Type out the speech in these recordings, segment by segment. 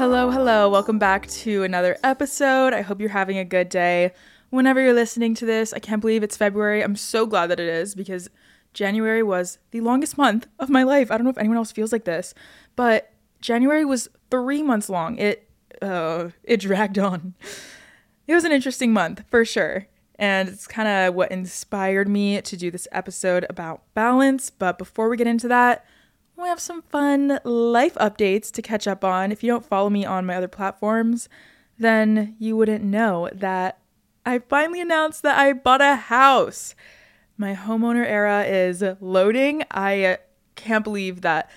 Hello, hello. Welcome back to another episode. I hope you're having a good day. Whenever you're listening to this, I can't believe it's February. I'm so glad that it is because January was the longest month of my life. I don't know if anyone else feels like this, but January was 3 months long. It uh it dragged on. It was an interesting month for sure. And it's kind of what inspired me to do this episode about balance, but before we get into that, we have some fun life updates to catch up on. If you don't follow me on my other platforms, then you wouldn't know that I finally announced that I bought a house. My homeowner era is loading. I uh, can't believe that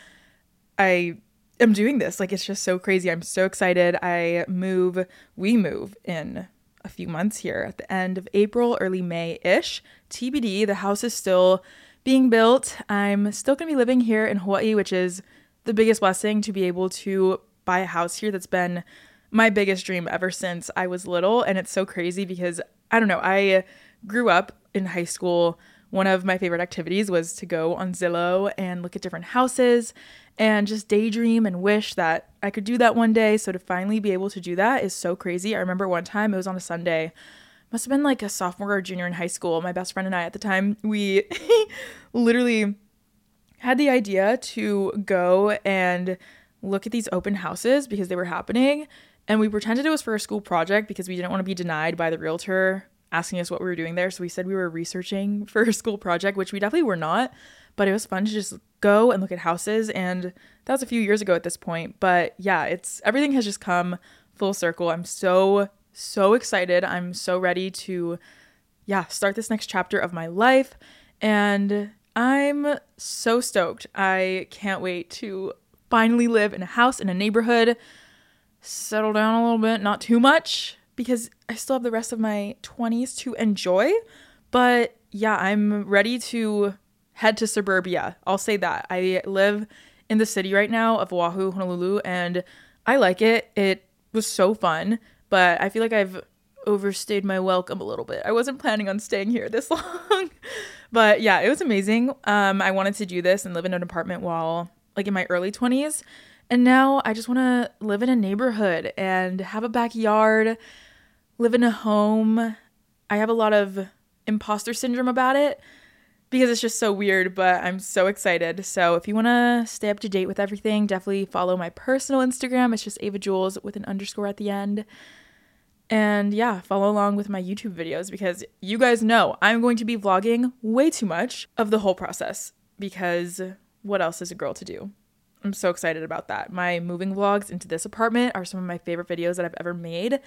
I am doing this. Like, it's just so crazy. I'm so excited. I move, we move in a few months here at the end of April, early May ish. TBD, the house is still being built. I'm still going to be living here in Hawaii, which is the biggest blessing to be able to buy a house here that's been my biggest dream ever since I was little. And it's so crazy because I don't know, I grew up in high school. One of my favorite activities was to go on Zillow and look at different houses and just daydream and wish that I could do that one day. So to finally be able to do that is so crazy. I remember one time it was on a Sunday must have been like a sophomore or junior in high school. My best friend and I at the time, we literally had the idea to go and look at these open houses because they were happening. And we pretended it was for a school project because we didn't want to be denied by the realtor asking us what we were doing there. So we said we were researching for a school project, which we definitely were not. But it was fun to just go and look at houses. And that was a few years ago at this point. But yeah, it's everything has just come full circle. I'm so so excited. I'm so ready to, yeah, start this next chapter of my life. And I'm so stoked. I can't wait to finally live in a house in a neighborhood, settle down a little bit, not too much, because I still have the rest of my 20s to enjoy. But yeah, I'm ready to head to suburbia. I'll say that. I live in the city right now of Oahu, Honolulu, and I like it. It was so fun but I feel like I've overstayed my welcome a little bit. I wasn't planning on staying here this long. but yeah, it was amazing. Um, I wanted to do this and live in an apartment while like in my early 20s. And now I just want to live in a neighborhood and have a backyard, live in a home. I have a lot of imposter syndrome about it because it's just so weird, but I'm so excited. So if you want to stay up to date with everything, definitely follow my personal Instagram. It's just Ava Jules with an underscore at the end. And yeah, follow along with my YouTube videos because you guys know I'm going to be vlogging way too much of the whole process because what else is a girl to do? I'm so excited about that. My moving vlogs into this apartment are some of my favorite videos that I've ever made.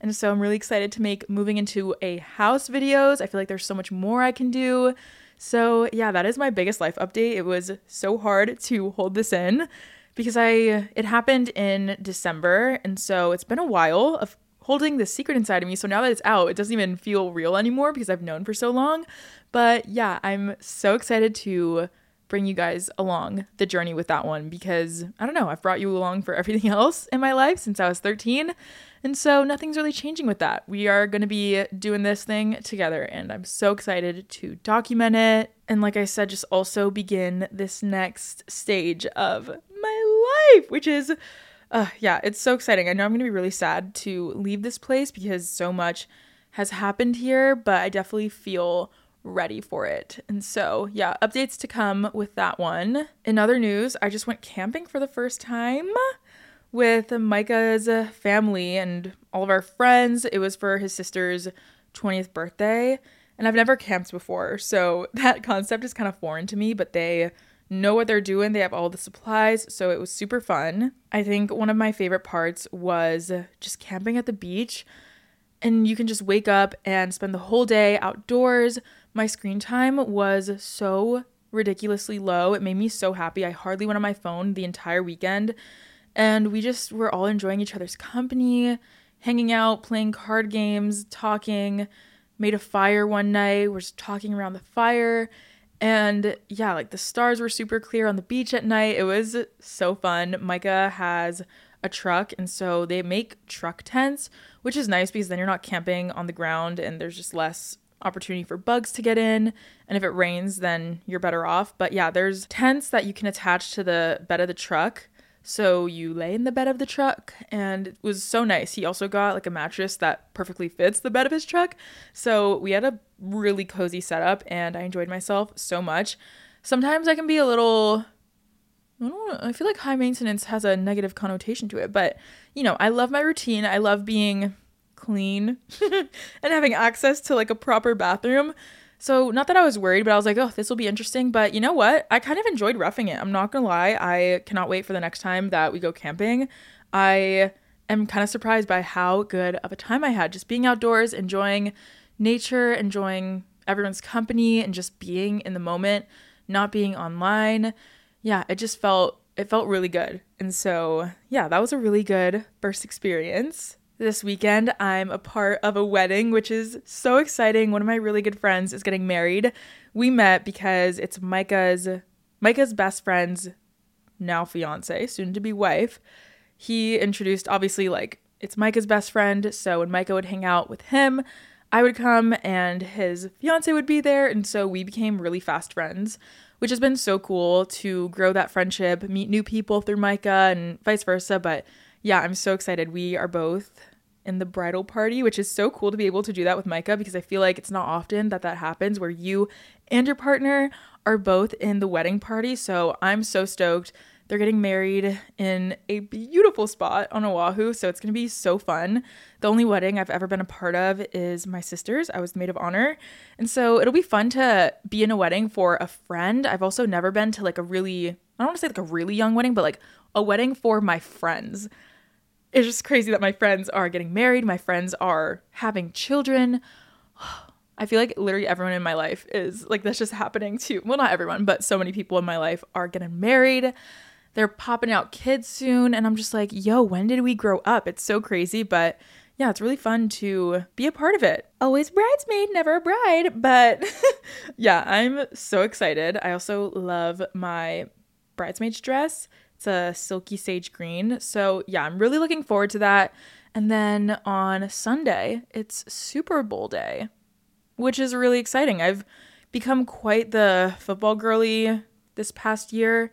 And so I'm really excited to make moving into a house videos. I feel like there's so much more I can do. So, yeah, that is my biggest life update. It was so hard to hold this in because I it happened in December and so it's been a while of holding this secret inside of me. So now that it's out, it doesn't even feel real anymore because I've known for so long. But yeah, I'm so excited to bring you guys along the journey with that one because I don't know, I've brought you along for everything else in my life since I was 13. And so nothing's really changing with that. We are going to be doing this thing together and I'm so excited to document it. And like I said, just also begin this next stage of my life, which is uh, yeah, it's so exciting. I know I'm going to be really sad to leave this place because so much has happened here, but I definitely feel ready for it. And so, yeah, updates to come with that one. In other news, I just went camping for the first time with Micah's family and all of our friends. It was for his sister's 20th birthday, and I've never camped before, so that concept is kind of foreign to me, but they know what they're doing. They have all the supplies, so it was super fun. I think one of my favorite parts was just camping at the beach. And you can just wake up and spend the whole day outdoors. My screen time was so ridiculously low. It made me so happy. I hardly went on my phone the entire weekend. And we just were all enjoying each other's company, hanging out, playing card games, talking, made a fire one night. We're just talking around the fire and yeah, like the stars were super clear on the beach at night. It was so fun. Micah has a truck, and so they make truck tents, which is nice because then you're not camping on the ground and there's just less opportunity for bugs to get in. And if it rains, then you're better off. But yeah, there's tents that you can attach to the bed of the truck So you lay in the bed of the truck and it was so nice. He also got like a mattress that perfectly fits the bed of his truck. So we had a really cozy setup and I enjoyed myself so much. Sometimes I can be a little I don't know, I feel like high maintenance has a negative connotation to it, but you know, I love my routine. I love being clean and having access to like a proper bathroom. So, not that I was worried, but I was like, oh, this will be interesting. But you know what? I kind of enjoyed roughing it. I'm not gonna lie. I cannot wait for the next time that we go camping. I am kind of surprised by how good of a time I had just being outdoors, enjoying nature, enjoying everyone's company, and just being in the moment, not being online. Yeah, it just felt it felt really good. And so, yeah, that was a really good first experience. This weekend, I'm a part of a wedding, which is so exciting. One of my really good friends is getting married. We met because it's Micah's Micah's best friend's now fiance, soon to be wife. He introduced obviously like it's Micah's best friend, so when Micah would hang out with him, I would come and his fiance would be there, and so we became really fast friends, which has been so cool to grow that friendship, meet new people through Micah and vice versa, but yeah, I'm so excited. We are both in the bridal party, which is so cool to be able to do that with Micah because I feel like it's not often that that happens where you and your partner are both in the wedding party. So I'm so stoked. They're getting married in a beautiful spot on Oahu, so it's to be so fun. The only wedding I've ever been a part of is my sister's. I was maid of honor. And so it'll be fun to be in a wedding for a friend. I've also never been to like a really, I don't want to say like a really young wedding, but like a wedding for my friends it's just crazy that my friends are getting married, my friends are having children. I feel like literally everyone in my life is like that's just happening too. Well, not everyone, but so many people in my life are getting married. They're popping out kids soon. And I'm just like, yo, when did we grow up? It's so crazy. But yeah, it's really fun to be a part of it. Always bridesmaid, never a bride. But yeah, I'm so excited. I also love my bridesmaid's dress. It's a silky sage green. So, yeah, I'm really looking forward to that. And then on Sunday, it's Super Bowl day, which is really exciting. I've become quite the football girly this past year,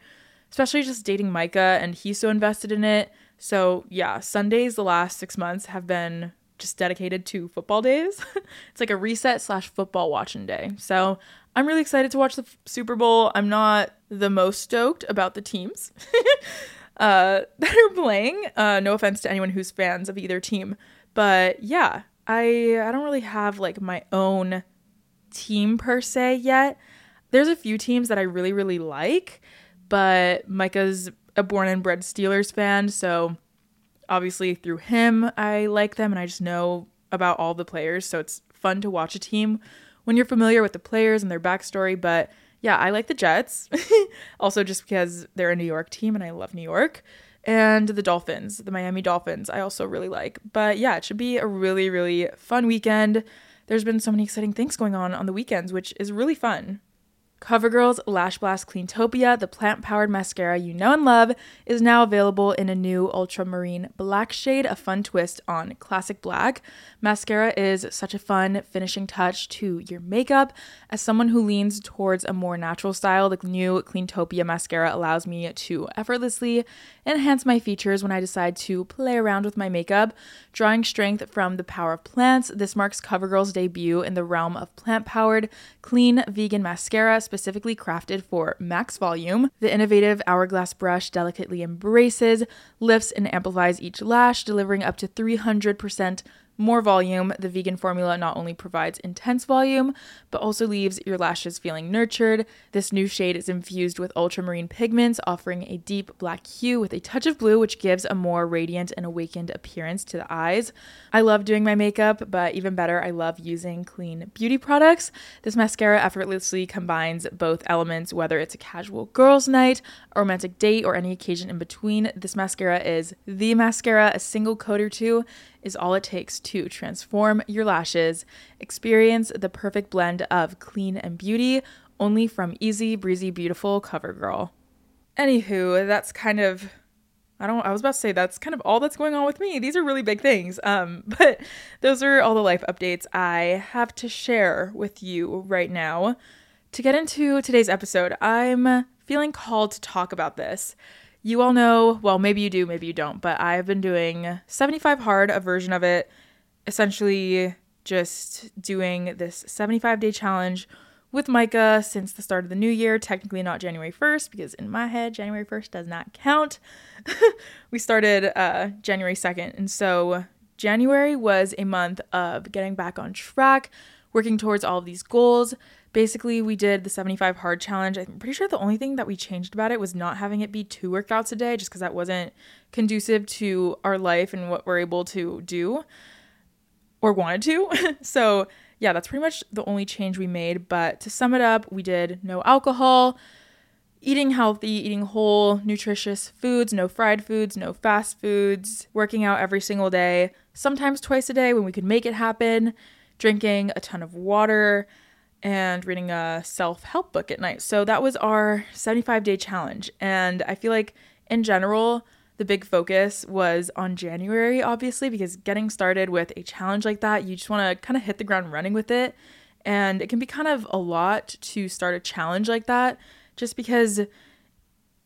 especially just dating Micah, and he's so invested in it. So, yeah, Sundays the last six months have been just dedicated to football days. it's like a reset slash football watching day. So, I'm really excited to watch the Super Bowl. I'm not the most stoked about the teams uh, that are playing. Uh, no offense to anyone who's fans of either team, but yeah, I I don't really have like my own team per se yet. There's a few teams that I really really like, but Micah's a born and bred Steelers fan, so obviously through him I like them and I just know about all the players, so it's fun to watch a team when you're familiar with the players and their backstory. But yeah, I like the Jets. also, just because they're a New York team and I love New York. And the Dolphins, the Miami Dolphins, I also really like. But yeah, it should be a really, really fun weekend. There's been so many exciting things going on on the weekends, which is really fun. CoverGirl's Lash Blast Cleantopia, the plant powered mascara you know and love, is now available in a new ultramarine black shade, a fun twist on classic black. Mascara is such a fun finishing touch to your makeup. As someone who leans towards a more natural style, the new Cleantopia mascara allows me to effortlessly enhance my features when I decide to play around with my makeup. Drawing strength from the power of plants, this marks CoverGirl's debut in the realm of plant powered, clean, vegan mascara specifically crafted for max volume. The innovative hourglass brush delicately embraces, lifts, and amplifies each lash, delivering up to 300% more volume, the vegan formula not only provides intense volume, but also leaves your lashes feeling nurtured. This new shade is infused with ultramarine pigments, offering a deep black hue with a touch of blue, which gives a more radiant and awakened appearance to the eyes. I love doing my makeup, but even better, I love using clean beauty products. This mascara effortlessly combines both elements, whether it's a casual girls' night, a romantic date, or any occasion in between. This mascara is the mascara, a single coat or two is all it takes to transform your lashes. Experience the perfect blend of clean and beauty only from Easy Breezy Beautiful CoverGirl. Anywho, that's kind of I don't I was about to say that's kind of all that's going on with me. These are really big things. Um but those are all the life updates I have to share with you right now. To get into today's episode, I'm feeling called to talk about this. You all know, well, maybe you do, maybe you don't, but I've been doing 75 hard, a version of it, essentially just doing this 75 day challenge with Micah since the start of the new year. Technically, not January 1st, because in my head, January 1st does not count. we started uh, January 2nd. And so, January was a month of getting back on track, working towards all of these goals. Basically, we did the 75 hard challenge. I'm pretty sure the only thing that we changed about it was not having it be two workouts a day, just because that wasn't conducive to our life and what we're able to do or wanted to. so, yeah, that's pretty much the only change we made. But to sum it up, we did no alcohol, eating healthy, eating whole, nutritious foods, no fried foods, no fast foods, working out every single day, sometimes twice a day when we could make it happen, drinking a ton of water and reading a self help book at night. So that was our 75 day challenge. And I feel like in general, the big focus was on January, obviously, because getting started with a challenge like that, you just want to kind of hit the ground running with it. And it can be kind of a lot to start a challenge like that, just because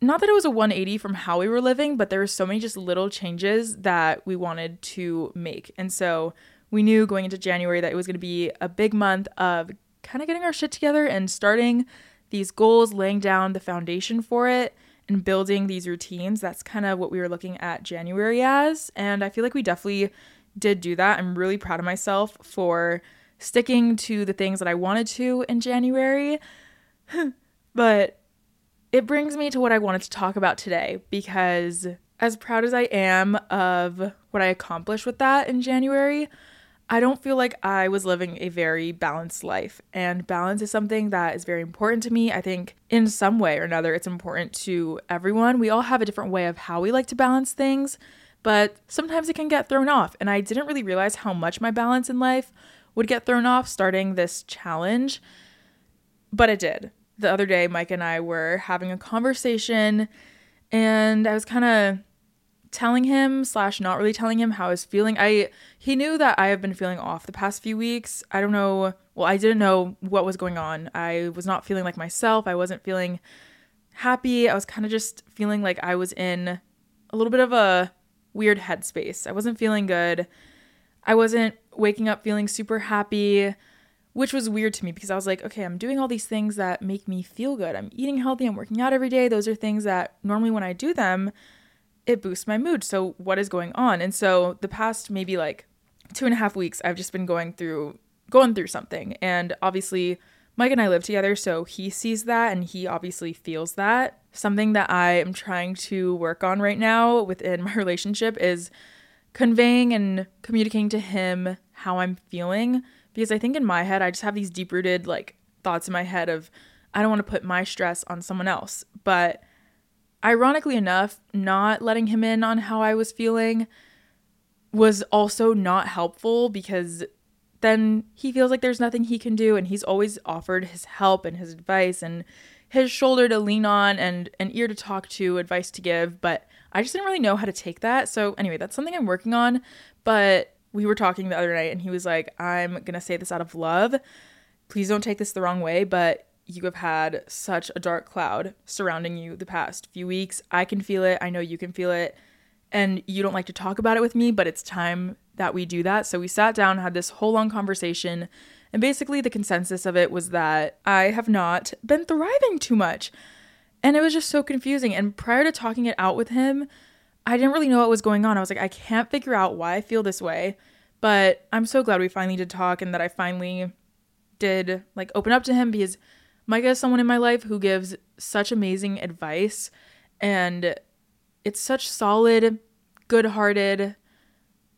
not that it was a 180 from how we were living, but there were so many just little changes that we wanted to make. And so we knew going into January that it was going to be a big month of kind of getting our shit together and starting these goals, laying down the foundation for it, and building these routines. That's kind of what we were looking at January as. And I feel like we definitely did do that. I'm really proud of myself for sticking to the things that I wanted to in January. but it brings me to what I wanted to talk about today because, as proud as I am of what I accomplished with that in January, I don't feel like I was living a very balanced life. And balance is something that is very important to me. I think in some way or another, it's important to everyone. We all have a different way of how we like to balance things, but sometimes it can get thrown off. And I didn't really realize how much my balance in life would get thrown off starting this challenge, but it did. The other day, Mike and I were having a conversation, and I was kind of telling him slash not really telling him how I was feeling. I he knew that I have been feeling off the past few weeks. I don't know. Well, I didn't know what was going on. I was not feeling like myself. I wasn't feeling happy. I was kind of just feeling like I was in a little bit of a weird headspace. I wasn't feeling good. I wasn't waking up feeling super happy, which was weird to me because I was like, okay, I'm doing all these things that make me feel good. I'm eating healthy, I'm working out every day. Those are things that normally when I do them, it boosts my mood. So, what is going on? And so, the past maybe like two and a half weeks, I've just been going through going through something. And obviously, Mike and I live together, so he sees that and he obviously feels that. Something that I am trying to work on right now within my relationship is conveying and communicating to him how I'm feeling because I think in my head I just have these deep rooted like thoughts in my head of I don't want to put my stress on someone else. But Ironically enough, not letting him in on how I was feeling was also not helpful because then he feels like there's nothing he can do and he's always offered his help and his advice and his shoulder to lean on and an ear to talk to, advice to give, but I just didn't really know how to take that. So anyway, that's something I'm working on, but we were talking the other night and he was like, "I'm going to say this out of love. Please don't take this the wrong way, but you have had such a dark cloud surrounding you the past few weeks. I can feel it. I know you can feel it. And you don't like to talk about it with me, but it's time that we do that. So we sat down, had this whole long conversation. And basically, the consensus of it was that I have not been thriving too much. And it was just so confusing. And prior to talking it out with him, I didn't really know what was going on. I was like, I can't figure out why I feel this way. But I'm so glad we finally did talk and that I finally did like open up to him because Micah is someone in my life who gives such amazing advice and it's such solid, good hearted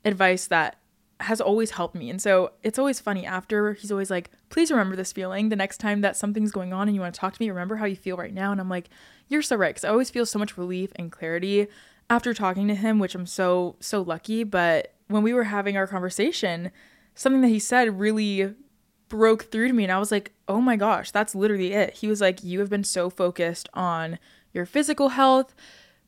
advice that has always helped me. And so it's always funny after he's always like, please remember this feeling the next time that something's going on and you want to talk to me. Remember how you feel right now. And I'm like, you're so right. Cause I always feel so much relief and clarity after talking to him, which I'm so, so lucky. But when we were having our conversation, something that he said really broke through to me and I was like, "Oh my gosh, that's literally it." He was like, "You have been so focused on your physical health,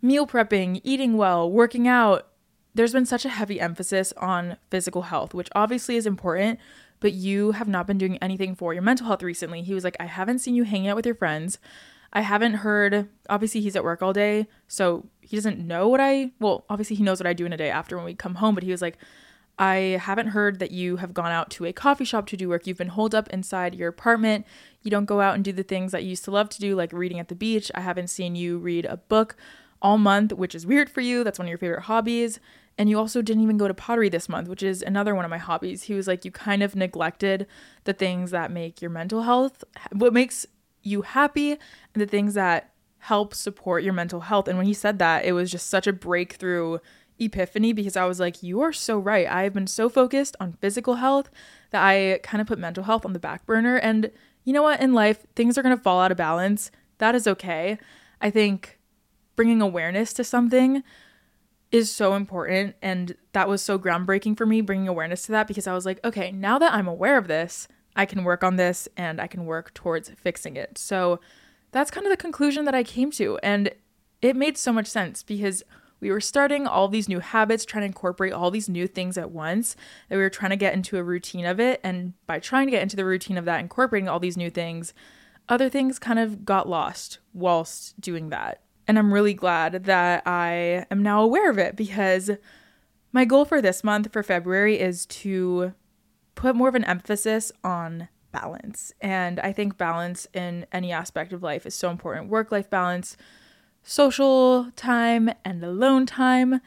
meal prepping, eating well, working out. There's been such a heavy emphasis on physical health, which obviously is important, but you have not been doing anything for your mental health recently." He was like, "I haven't seen you hanging out with your friends. I haven't heard, obviously, he's at work all day. So he doesn't know what I, well, obviously, he knows what I do in a day after when we come home, but he was like, I haven't heard that you have gone out to a coffee shop to do work. You've been holed up inside your apartment. You don't go out and do the things that you used to love to do, like reading at the beach. I haven't seen you read a book all month, which is weird for you. That's one of your favorite hobbies. And you also didn't even go to pottery this month, which is another one of my hobbies. He was like, You kind of neglected the things that make your mental health, what makes you happy, and the things that help support your mental health. And when he said that, it was just such a breakthrough epiphany because I was like, you are so right. I have been so focused on physical health that I kind of put mental health on the back burner. And you know what? In life, things are going to fall out of balance. That is okay. I think bringing awareness to something is so important. And that was so groundbreaking for me, bringing awareness to that because I was like, okay, now that I'm aware of this, I can work on this and I can work towards fixing it. So that's kind of the conclusion that I came to. And it made so much sense because we were starting all these new habits, trying to incorporate all these new things at once, that we were trying to get into a routine of it. And by trying to get into the routine of that, incorporating all these new things, other things kind of got lost whilst doing that. And I'm really glad that I am now aware of it because my goal for this month, for February, is to put more of an emphasis on balance. And I think balance in any aspect of life is so important work life balance, social time and alone time.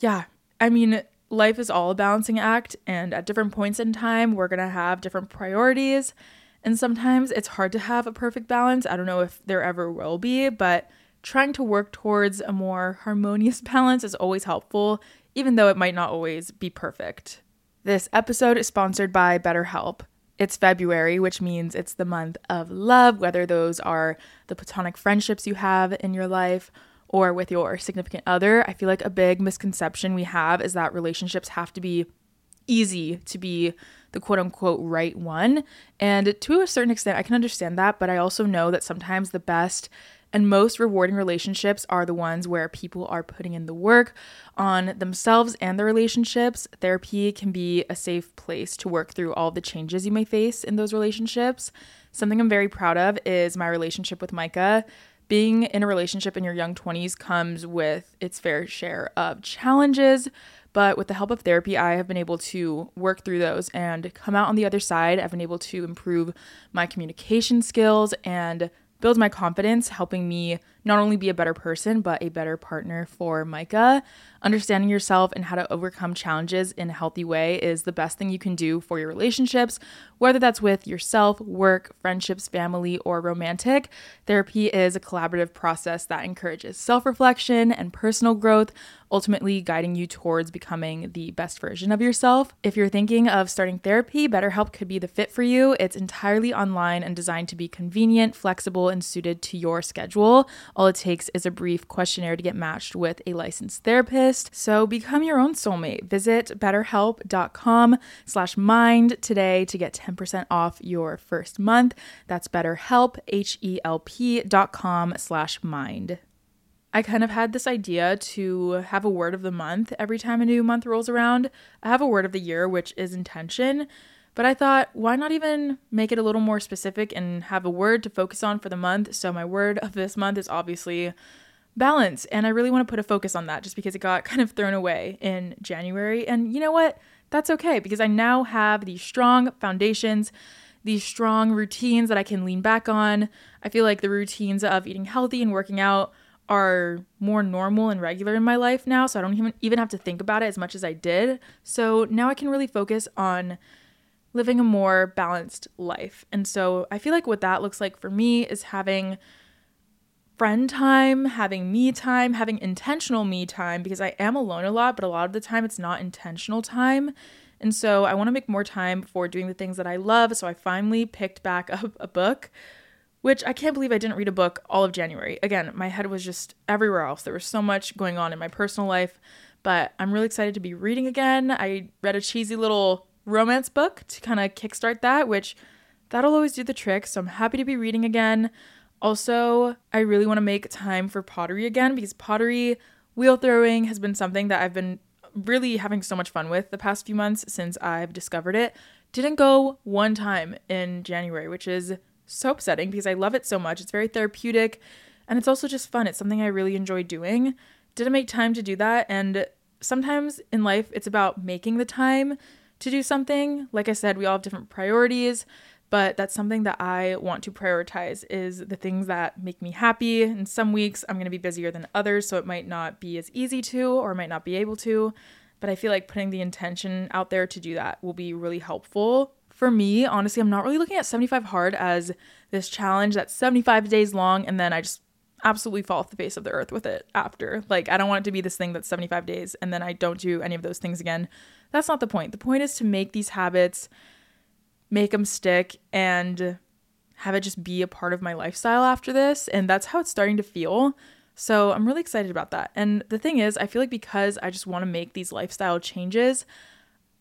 Yeah, I mean, life is all a balancing act, and at different points in time, we're gonna have different priorities. And sometimes it's hard to have a perfect balance. I don't know if there ever will be, but trying to work towards a more harmonious balance is always helpful, even though it might not always be perfect. This episode is sponsored by BetterHelp. It's February, which means it's the month of love, whether those are the platonic friendships you have in your life or with your significant other. I feel like a big misconception we have is that relationships have to be easy to be the quote unquote right one. And to a certain extent, I can understand that, but I also know that sometimes the best and most rewarding relationships are the ones where people are putting in the work on themselves and their relationships. Therapy can be a safe place to work through all the changes you may face in those relationships. Something I'm very proud of is my relationship with Micah. Being in a relationship in your young 20s comes with its fair share of challenges, but with the help of therapy, I have been able to work through those and come out on the other side. I've been able to improve my communication skills and build my confidence, helping me not only be a better person, but a better partner for Micah. Understanding yourself and how to overcome challenges in a healthy way is the best thing you can do for your relationships, whether that's with yourself, work, friendships, family, or romantic. Therapy is a collaborative process that encourages self reflection and personal growth, ultimately guiding you towards becoming the best version of yourself. If you're thinking of starting therapy, BetterHelp could be the fit for you. It's entirely online and designed to be convenient, flexible, and suited to your schedule. All it takes is a brief questionnaire to get matched with a licensed therapist. So become your own soulmate. Visit betterhelp.com slash mind today to get 10% off your first month. That's betterhelp, H-E-L-P dot com slash mind. I kind of had this idea to have a word of the month every time a new month rolls around. I have a word of the year, which is intention. But I thought, why not even make it a little more specific and have a word to focus on for the month? So, my word of this month is obviously balance. And I really want to put a focus on that just because it got kind of thrown away in January. And you know what? That's okay because I now have these strong foundations, these strong routines that I can lean back on. I feel like the routines of eating healthy and working out are more normal and regular in my life now. So, I don't even, even have to think about it as much as I did. So, now I can really focus on living a more balanced life. And so I feel like what that looks like for me is having friend time, having me time, having intentional me time because I am alone a lot, but a lot of the time it's not intentional time. And so I want to make more time for doing the things that I love. So I finally picked back up a book, which I can't believe I didn't read a book all of January. Again, my head was just everywhere else. There was so much going on in my personal life, but I'm really excited to be reading again. I read a cheesy little romance book to kind of kickstart that, which that'll always do the trick. So I'm happy to be reading again. Also, I really want to make time for pottery again because pottery, wheel throwing has been something that I've been really having so much fun with the past few months since I've discovered it. Didn't go one time in January, which is so upsetting because I love it so much. It's very therapeutic and it's also just fun. It's something I really enjoy doing. Didn't make time to do that. And sometimes in life, it's about making the time to do something. Like I said, we all have different priorities, but that's something that I want to prioritize is the things that make me happy. In some weeks, I'm going to be busier than others, so it might not be as easy to or might not be able to. But I feel like putting the intention out there to do that will be really helpful. For me, honestly, I'm not really looking at 75 hard as this challenge that's 75 days long and then I just absolutely fall off the face of the earth with it after. Like, I don't want it to be this thing that's 75 days and then I don't do any of those things again. That's not the point. The point is to make these habits, make them stick, and have it just be a part of my lifestyle after this. And that's how it's starting to feel. So I'm really excited about that. And the thing is, I feel like because I just want to make these lifestyle changes,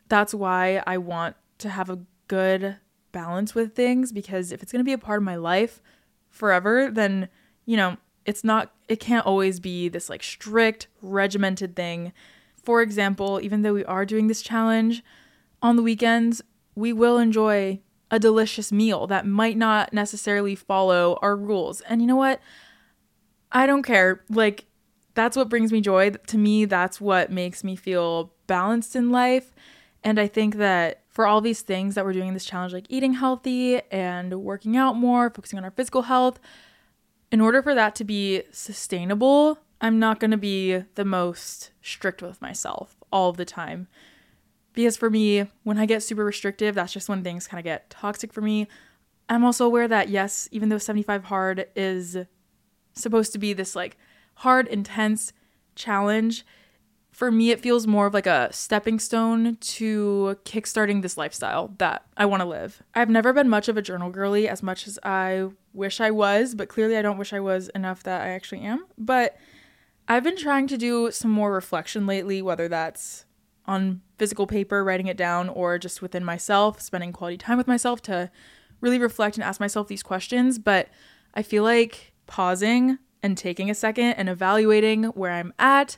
that's why I want to have a good balance with things. Because if it's going to be a part of my life forever, then, you know, it's not it can't always be this like strict regimented thing for example even though we are doing this challenge on the weekends we will enjoy a delicious meal that might not necessarily follow our rules. And you know what? I don't care. Like that's what brings me joy. To me that's what makes me feel balanced in life. And i think that for all these things that we're doing in this challenge like eating healthy and working out more focusing on our physical health in order for that to be sustainable, I'm not going to be the most strict with myself all the time. Because for me, when I get super restrictive, that's just when things kind of get toxic for me. I'm also aware that, yes, even though 75 hard is supposed to be this like hard, intense challenge, for me, it feels more of like a stepping stone to kickstarting this lifestyle that I want to live. I've never been much of a journal girly as much as I wish I was, but clearly I don't wish I was enough that I actually am. But I've been trying to do some more reflection lately, whether that's on physical paper, writing it down, or just within myself, spending quality time with myself to really reflect and ask myself these questions. But I feel like pausing and taking a second and evaluating where I'm at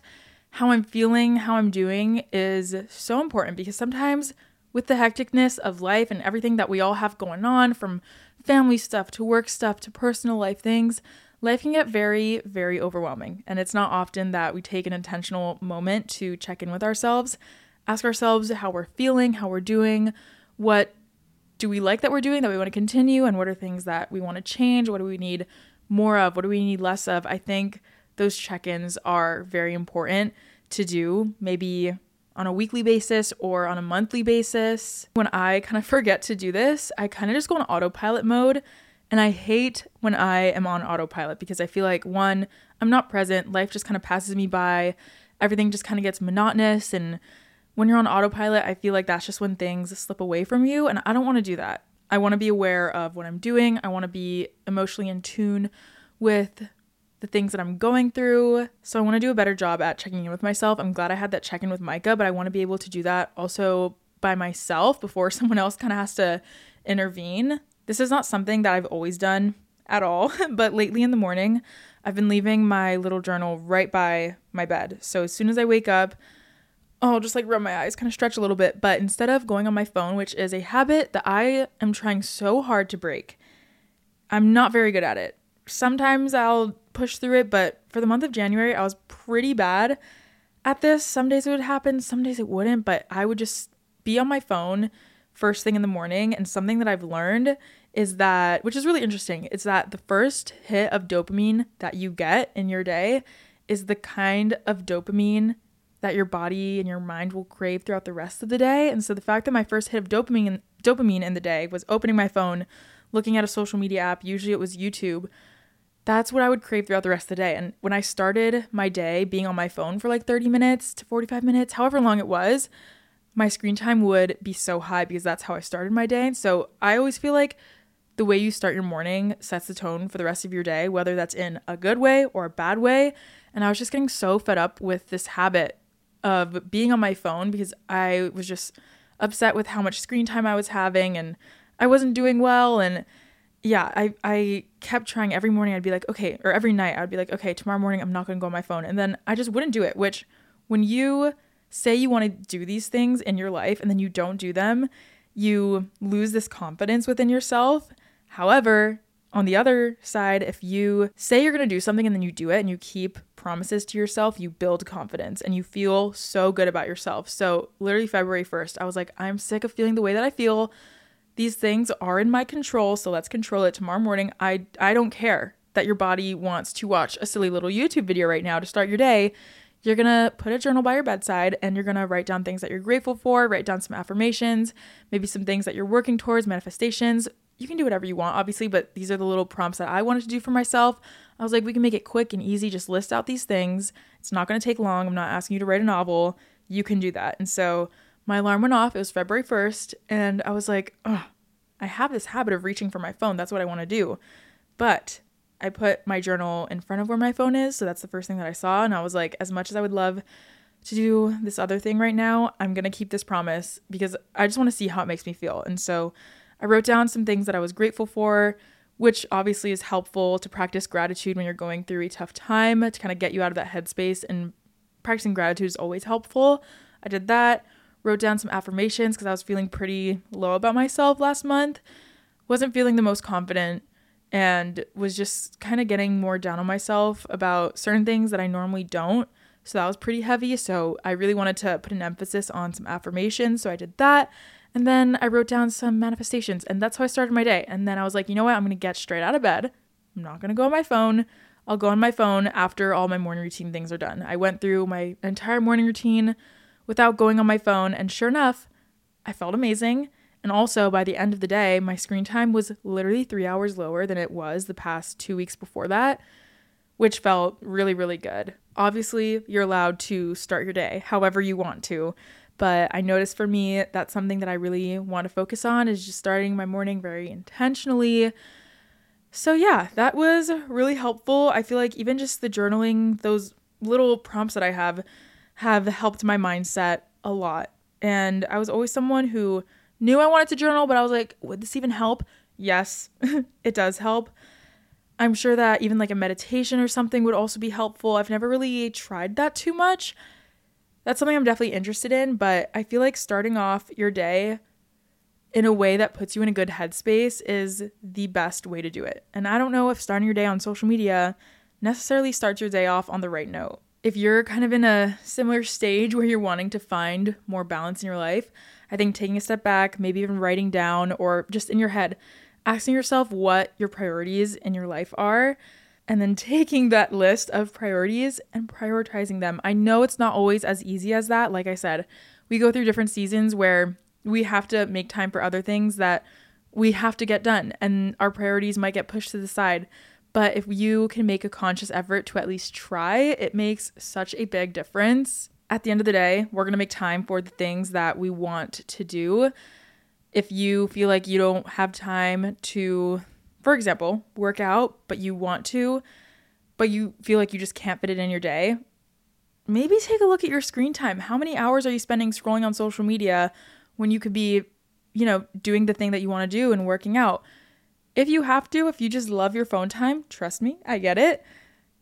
how I'm feeling, how I'm doing is so important because sometimes with the hecticness of life and everything that we all have going on from family stuff to work stuff to personal life things, life can get very, very overwhelming. And it's not often that we take an intentional moment to check in with ourselves, ask ourselves how we're feeling, how we're doing, what do we like that we're doing that we want to continue, and what are things that we want to change? What do we need more of? What do we need less of? I think those check ins are very important to do, maybe on a weekly basis or on a monthly basis. When I kind of forget to do this, I kind of just go on autopilot mode. And I hate when I am on autopilot because I feel like, one, I'm not present. Life just kind of passes me by. Everything just kind of gets monotonous. And when you're on autopilot, I feel like that's just when things slip away from you. And I don't want to do that. I want to be aware of what I'm doing. I want to be emotionally in tune with the things that I'm going through. So I want to do a better job at checking in with myself. I'm glad I had that check in with Micah, but I want to be able to do that also by myself before someone else kind of has to intervene. This is not something that I've always done at all, but lately in the morning, I've been leaving my little journal right by my bed. So as soon as I wake up, I'll just like rub my eyes, kind of stretch a little bit. But instead of going on my phone, which is a habit that I am trying so hard to break, I'm not very good at it. Sometimes I'll push through it, but for the month of January, I was pretty bad at this. Some days it would happen, some days it wouldn't, but I would just be on my phone first thing in the morning. And something that I've learned is that, which is really interesting, is that the first hit of dopamine that you get in your day is the kind of dopamine that your body and your mind will crave throughout the rest of the day. And so the fact that my first hit of dopamine dopamine in the day was opening my phone, looking at a social media app, usually it was YouTube, that's what I would crave throughout the rest of the day. And when I started my day being on my phone for like 30 minutes to 45 minutes, however long it was, my screen time would be so high because that's how I started my day. So I always feel like the way you start your morning sets the tone for the rest of your day, whether that's in a good way or a bad way. And I was just getting so fed up with this habit of being on my phone because I was just upset with how much screen time I was having and I wasn't doing well and yeah, I I kept trying every morning. I'd be like, okay, or every night I'd be like, okay, tomorrow morning I'm not going to go on my phone, and then I just wouldn't do it. Which, when you say you want to do these things in your life and then you don't do them, you lose this confidence within yourself. However, on the other side, if you say you're going to do something and then you do it and you keep promises to yourself, you build confidence and you feel so good about yourself. So, literally, February 1st, I was like, I'm sick of feeling the way that I feel. These things are in my control, so let's control it tomorrow morning. I, I don't care that your body wants to watch a silly little YouTube video right now to start your day. You're gonna put a journal by your bedside and you're gonna write down things that you're grateful for, write down some affirmations, maybe some things that you're working towards, manifestations. You can do whatever you want, obviously, but these are the little prompts that I wanted to do for myself. I was like, we can make it quick and easy. Just list out these things. It's not gonna take long. I'm not asking you to write a novel. You can do that. And so my alarm went off. It was February 1st, and I was like, oh, I have this habit of reaching for my phone. That's what I wanna do. But I put my journal in front of where my phone is. So that's the first thing that I saw. And I was like, as much as I would love to do this other thing right now, I'm going to keep this promise because I just want to see how it makes me feel. And so I wrote down some things that I was grateful for, which obviously is helpful to practice gratitude when you're going through a tough time to kind of get you out of that headspace. And practicing gratitude is always helpful. I did that. Wrote down some affirmations because I was feeling pretty low about myself last month. Wasn't feeling the most confident and was just kind of getting more down on myself about certain things that I normally don't. So that was pretty heavy. So I really wanted to put an emphasis on some affirmations. So I did that. And then I wrote down some manifestations. And that's how I started my day. And then I was like, you know what? I'm to get straight out of bed. I'm not to go on my phone. I'll go on my phone after all my morning routine things are done. I went through my entire morning routine without going on my phone. And sure enough, I felt amazing. And also, by the end of the day, my screen time was literally three hours lower than it was the past two weeks before that, which felt really, really good. Obviously, you're allowed to start your day however you want to. But I noticed for me, that's something that I really want to focus on is just starting my morning very intentionally. So, yeah, that was really helpful. I feel like even just the journaling, those little prompts that I have, have helped my mindset a lot. And I was always someone who knew I wanted to journal, but I was like, would this even help? Yes, it does help. I'm sure that even like a meditation or something would also be helpful. I've never really tried that too much. That's something I'm definitely interested in, but I feel like starting off your day in a way that puts you in a good headspace is the best way to do it. And I don't know if starting your day on social media necessarily starts your day off on the right note. If you're kind of in a similar stage where you're wanting to find more balance in your life, I think taking a step back, maybe even writing down or just in your head, asking yourself what your priorities in your life are, and then taking that list of priorities and prioritizing them. I know it's not always as easy as that. Like I said, we go through different seasons where we have to make time for other things that we have to get done, and our priorities might get pushed to the side. But if you can make a conscious effort to at least try, it makes such a big difference at the end of the day, we're to make time for the things that we want to do. If you feel like you don't have time to, for example, work out, but you want to, but you feel like you just can't fit it in your day, maybe take a look at your screen time. How many hours are you spending scrolling on social media when you could be, you know, doing the thing that you want to do and working out? If you have to, if you just love your phone time, trust me, I get it.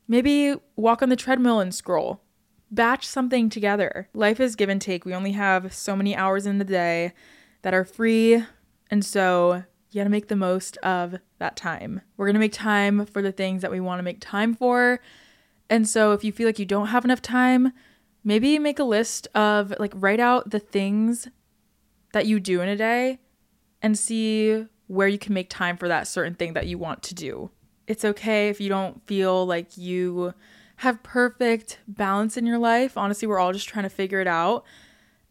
Maybe walk on the treadmill and scroll batch something together. Life is give and take. We only have so many hours in the day that are free. And so you got to make the most of that time. We're going to make time for the things that we want to make time for. And so if you feel like you don't have enough time, maybe make a list of like write out the things that you do in a day and see where you can make time for that certain thing that you want to do. It's okay if you don't feel like you have perfect balance in your life. Honestly, we're all just trying to figure it out.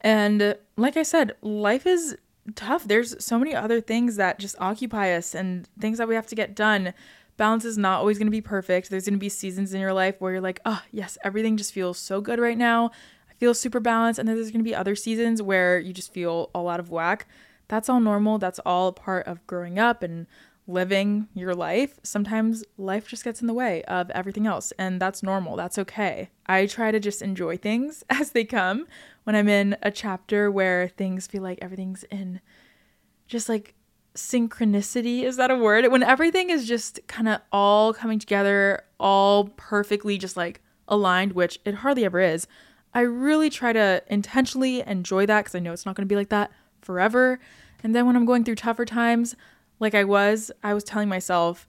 And like I said, life is tough. There's so many other things that just occupy us and things that we have to get done. Balance is not always going to be perfect. There's going to be seasons in your life where you're like, oh, yes, everything just feels so good right now. I feel super balanced. And then there's going to be other seasons where you just feel a lot of whack. That's all normal. That's all part of growing up and living your life, sometimes life just gets in the way of everything else, and that's normal. That's okay. I try to just enjoy things as they come when I'm in a chapter where things feel like everything's in just like synchronicity. Is that a word? When everything is just kind of all coming together, all perfectly just like aligned, which it hardly ever is. I really try to intentionally enjoy that because I know it's not going to be like that forever. And then when I'm going through tougher times, like I was, I was telling myself,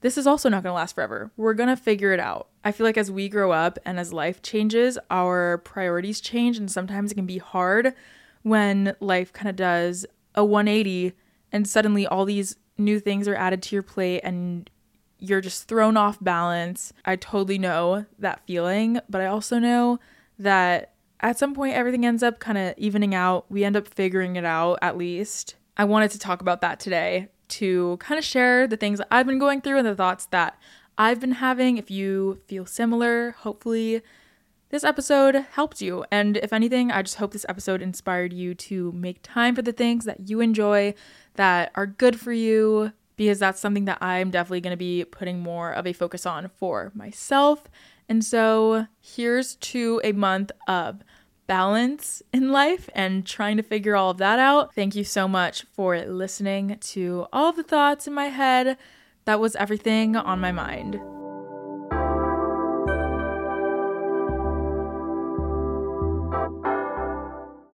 this is also not going to last forever. We're going to figure it out. I feel like as we grow up and as life changes, our priorities change. And sometimes it can be hard when life kind of does a 180 and suddenly all these new things are added to your plate and you're just thrown off balance. I totally know that feeling, but I also know that at some point everything ends up kind of evening out. We end up figuring it out at least. I wanted to talk about that today to kind of share the things that I've been going through and the thoughts that I've been having. If you feel similar, hopefully this episode helped you. And if anything, I just hope this episode inspired you to make time for the things that you enjoy, that are good for you, because that's something that I'm definitely going to be putting more of a focus on for myself. And so here's to a month of balance in life and trying to figure all of that out. Thank you so much for listening to all the thoughts in my head. That was everything on my mind.